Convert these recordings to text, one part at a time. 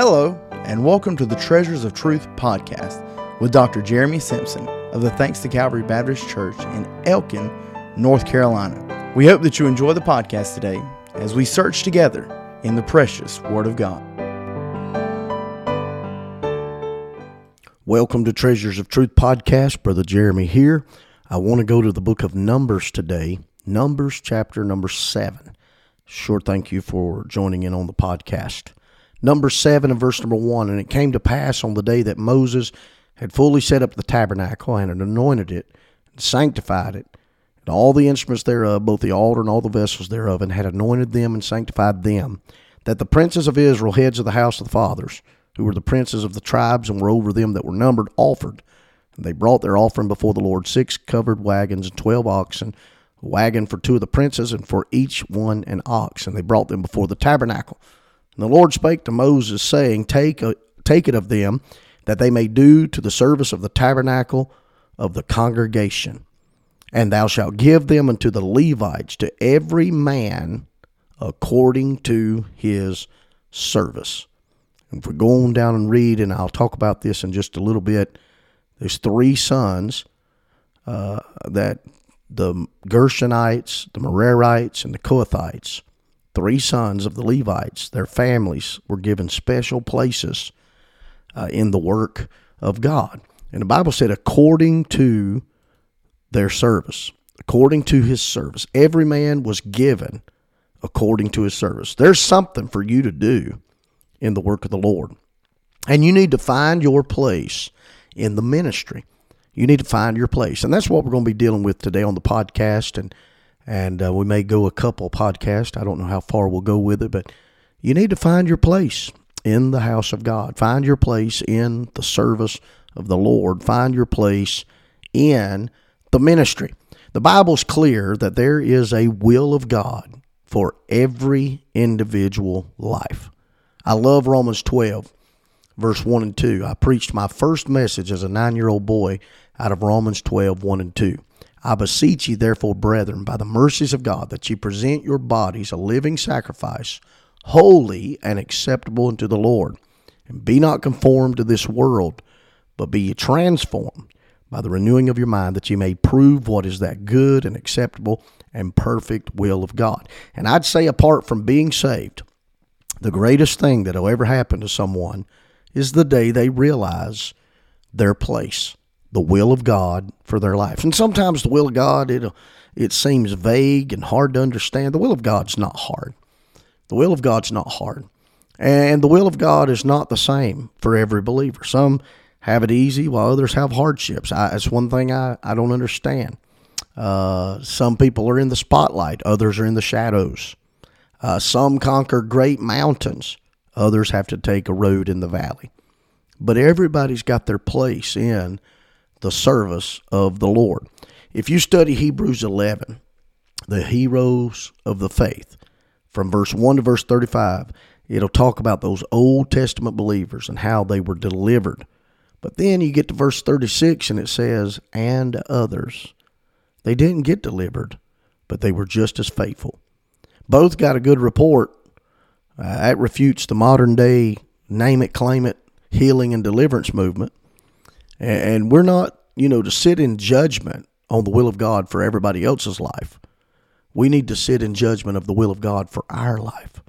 Hello, and welcome to the Treasures of Truth podcast with Dr. Jeremy Simpson of the Thanks to Calvary Baptist Church in Elkin, North Carolina. We hope that you enjoy the podcast today as we search together in the precious Word of God. Welcome to Treasures of Truth podcast. Brother Jeremy here. I want to go to the book of Numbers today, Numbers chapter number seven. Sure, thank you for joining in on the podcast. Number seven and verse number one. And it came to pass on the day that Moses had fully set up the tabernacle and had anointed it and sanctified it, and all the instruments thereof, both the altar and all the vessels thereof, and had anointed them and sanctified them, that the princes of Israel, heads of the house of the fathers, who were the princes of the tribes and were over them that were numbered, offered. And they brought their offering before the Lord six covered wagons and twelve oxen, a wagon for two of the princes, and for each one an ox. And they brought them before the tabernacle. And the Lord spake to Moses, saying, Take, a, take it of them, that they may do to the service of the tabernacle of the congregation. And thou shalt give them unto the Levites, to every man according to his service. If we go on down and read, and I'll talk about this in just a little bit, there's three sons uh, that the Gershonites, the Merarites, and the Kohathites three sons of the Levites, their families were given special places uh, in the work of God. And the Bible said, according to their service, according to his service, every man was given according to his service. There's something for you to do in the work of the Lord. And you need to find your place in the ministry. You need to find your place. And that's what we're going to be dealing with today on the podcast. And and uh, we may go a couple podcasts. I don't know how far we'll go with it, but you need to find your place in the house of God. Find your place in the service of the Lord. Find your place in the ministry. The Bible's clear that there is a will of God for every individual life. I love Romans 12, verse 1 and 2. I preached my first message as a nine year old boy out of Romans 12, 1 and 2. I beseech ye, therefore, brethren, by the mercies of God, that ye present your bodies a living sacrifice, holy and acceptable unto the Lord. And be not conformed to this world, but be ye transformed by the renewing of your mind, that ye may prove what is that good and acceptable and perfect will of God. And I'd say, apart from being saved, the greatest thing that'll ever happen to someone is the day they realize their place the will of God for their life. And sometimes the will of God it it seems vague and hard to understand. The will of God's not hard. The will of God's not hard. And the will of God is not the same for every believer. Some have it easy while others have hardships. I, that's one thing I, I don't understand. Uh, some people are in the spotlight, others are in the shadows. Uh, some conquer great mountains, others have to take a road in the valley. But everybody's got their place in the service of the Lord. If you study Hebrews 11, the heroes of the faith, from verse 1 to verse 35, it'll talk about those Old Testament believers and how they were delivered. But then you get to verse 36 and it says, and others. They didn't get delivered, but they were just as faithful. Both got a good report. Uh, that refutes the modern day name it, claim it, healing and deliverance movement. And we're not, you know, to sit in judgment on the will of God for everybody else's life. We need to sit in judgment of the will of God for our life.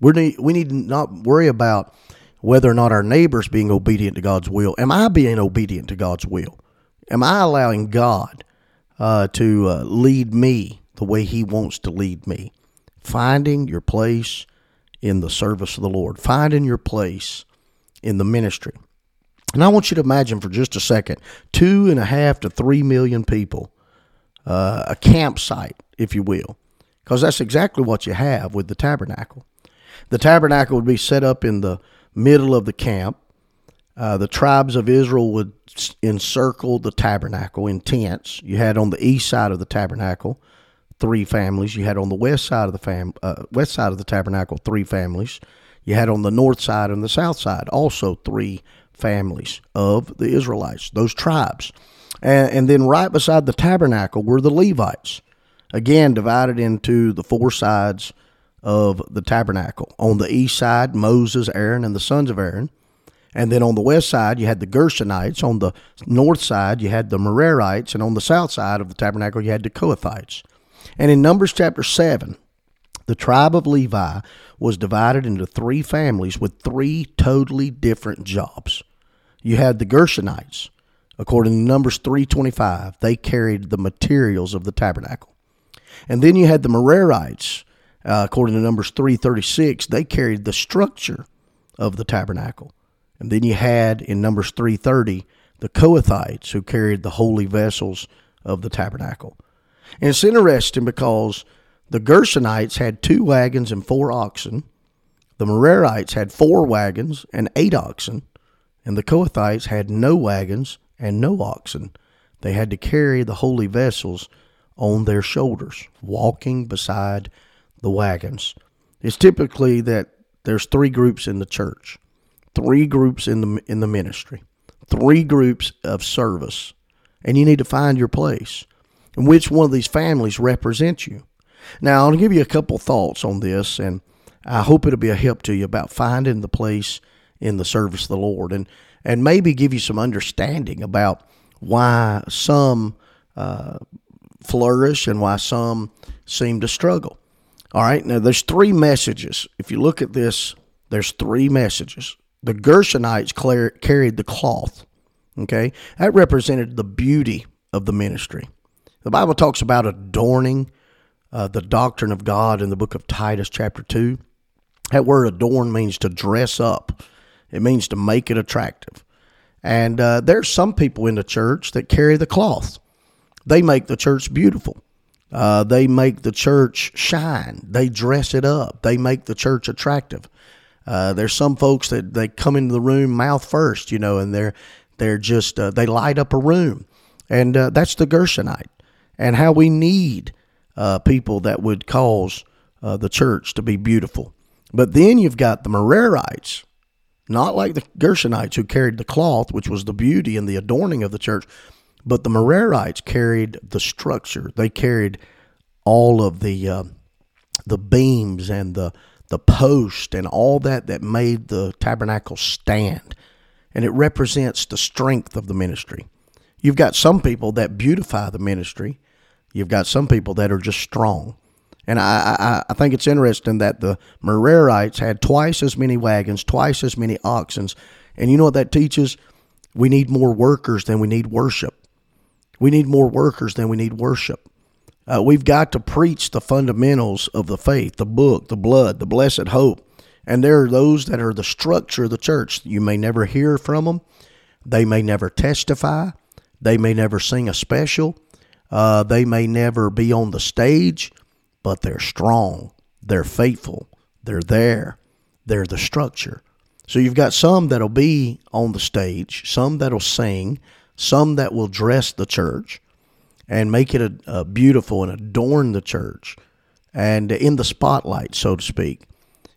We need, we need not worry about whether or not our neighbor's being obedient to God's will. Am I being obedient to God's will? Am I allowing God uh, to uh, lead me the way He wants to lead me? Finding your place in the service of the Lord, finding your place in the ministry. And I want you to imagine for just a second two and a half to three million people, uh, a campsite, if you will, because that's exactly what you have with the tabernacle. The tabernacle would be set up in the middle of the camp. Uh, the tribes of Israel would encircle the tabernacle in tents. You had on the east side of the tabernacle three families. You had on the west side of the fam- uh, west side of the tabernacle three families. You had on the north side and the south side also three families of the Israelites, those tribes. And, and then right beside the tabernacle were the Levites, again divided into the four sides of the tabernacle. On the east side, Moses, Aaron, and the sons of Aaron. And then on the west side, you had the Gershonites. On the north side, you had the Merarites. And on the south side of the tabernacle, you had the Kohathites. And in Numbers chapter 7, the tribe of Levi was divided into three families with three totally different jobs. You had the Gershonites. According to Numbers 325, they carried the materials of the tabernacle. And then you had the Merarites. Uh, according to Numbers 336, they carried the structure of the tabernacle. And then you had in Numbers 330 the Kohathites who carried the holy vessels of the tabernacle. And it's interesting because the Gershonites had two wagons and four oxen. The Merarites had four wagons and eight oxen. And the Kohathites had no wagons and no oxen. They had to carry the holy vessels on their shoulders, walking beside the wagons. It's typically that there's three groups in the church three groups in the in the ministry, three groups of service, and you need to find your place and which one of these families represents you. Now, I'll give you a couple thoughts on this, and I hope it'll be a help to you about finding the place in the service of the Lord, and and maybe give you some understanding about why some uh, flourish and why some seem to struggle. All right, now there's three messages. If you look at this, there's three messages the Gershonites carried the cloth. Okay, that represented the beauty of the ministry. The Bible talks about adorning uh, the doctrine of God in the book of Titus, chapter 2. That word adorn means to dress up, it means to make it attractive. And uh, there's some people in the church that carry the cloth, they make the church beautiful. Uh, they make the church shine. They dress it up. They make the church attractive. Uh, there's some folks that they come into the room mouth first, you know, and they're they're just uh, they light up a room, and uh, that's the Gershonite, and how we need uh, people that would cause uh, the church to be beautiful. But then you've got the Merarites, not like the Gershonites who carried the cloth, which was the beauty and the adorning of the church, but the Merarites carried the structure. They carried all of the uh, the beams and the the post and all that that made the tabernacle stand. And it represents the strength of the ministry. You've got some people that beautify the ministry. You've got some people that are just strong. And I, I, I think it's interesting that the Merarites had twice as many wagons, twice as many oxen. And you know what that teaches? We need more workers than we need worship. We need more workers than we need worship. Uh, we've got to preach the fundamentals of the faith, the book, the blood, the blessed hope. And there are those that are the structure of the church. You may never hear from them. They may never testify. They may never sing a special. Uh, they may never be on the stage, but they're strong. They're faithful. They're there. They're the structure. So you've got some that'll be on the stage, some that'll sing, some that will dress the church, and make it a, a beautiful and adorn the church and in the spotlight, so to speak.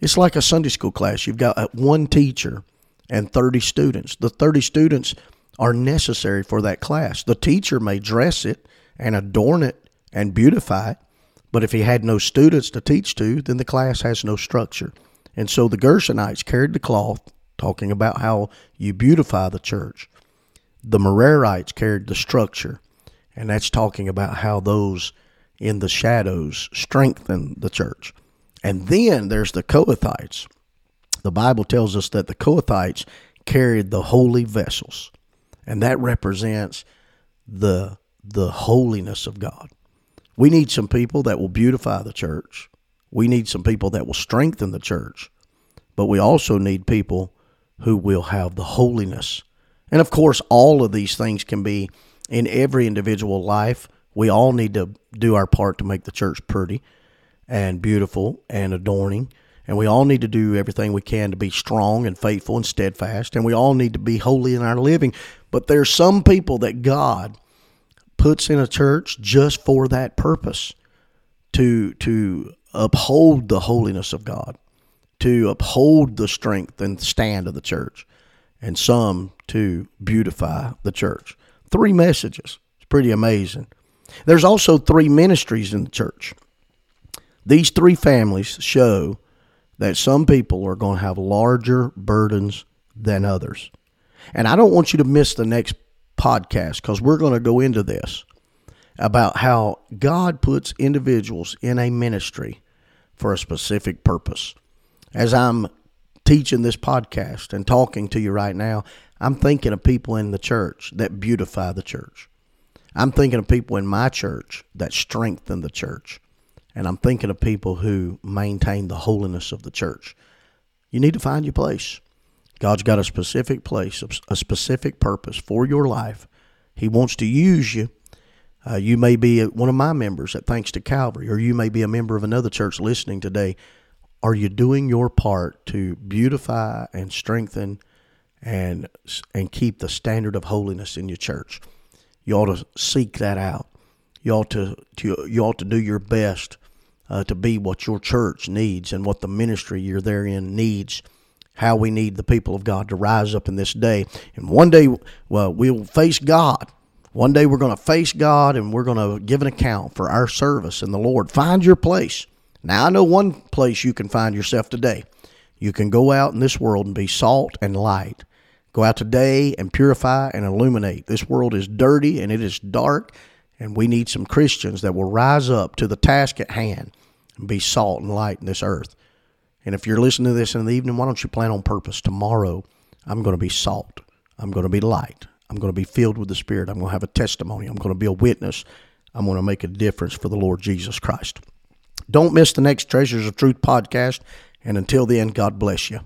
It's like a Sunday school class. You've got uh, one teacher and 30 students. The 30 students are necessary for that class. The teacher may dress it and adorn it and beautify it, but if he had no students to teach to, then the class has no structure. And so the Gershonites carried the cloth, talking about how you beautify the church. The Merarites carried the structure, and that's talking about how those in the shadows strengthen the church. And then there's the Kohathites. The Bible tells us that the Kohathites carried the holy vessels, and that represents the the holiness of God. We need some people that will beautify the church. We need some people that will strengthen the church. But we also need people who will have the holiness. And of course, all of these things can be in every individual life. We all need to do our part to make the church pretty and beautiful and adorning. And we all need to do everything we can to be strong and faithful and steadfast. And we all need to be holy in our living. But there's some people that God puts in a church just for that purpose to to uphold the holiness of God, to uphold the strength and stand of the church, and some to beautify the church. Three messages. It's pretty amazing. There's also three ministries in the church. These three families show that some people are going to have larger burdens than others. And I don't want you to miss the next podcast because we're going to go into this about how God puts individuals in a ministry for a specific purpose. As I'm teaching this podcast and talking to you right now, I'm thinking of people in the church that beautify the church. I'm thinking of people in my church that strengthen the church. And I'm thinking of people who maintain the holiness of the church. You need to find your place. God's got a specific place, a specific purpose for your life. He wants to use you. Uh, you may be one of my members at Thanks to Calvary, or you may be a member of another church listening today. Are you doing your part to beautify and strengthen and and keep the standard of holiness in your church? You ought to seek that out. You ought to, to you ought to do your best uh, to be what your church needs and what the ministry you're therein needs how we need the people of God to rise up in this day. And one day, well, we'll face God. One day we're going to face God and we're going to give an account for our service in the Lord. Find your place. Now, I know one place you can find yourself today. You can go out in this world and be salt and light. Go out today and purify and illuminate. This world is dirty and it is dark, and we need some Christians that will rise up to the task at hand and be salt and light in this earth. And if you're listening to this in the evening, why don't you plan on purpose? Tomorrow, I'm going to be salt. I'm going to be light. I'm going to be filled with the Spirit. I'm going to have a testimony. I'm going to be a witness. I'm going to make a difference for the Lord Jesus Christ. Don't miss the next Treasures of Truth podcast. And until then, God bless you.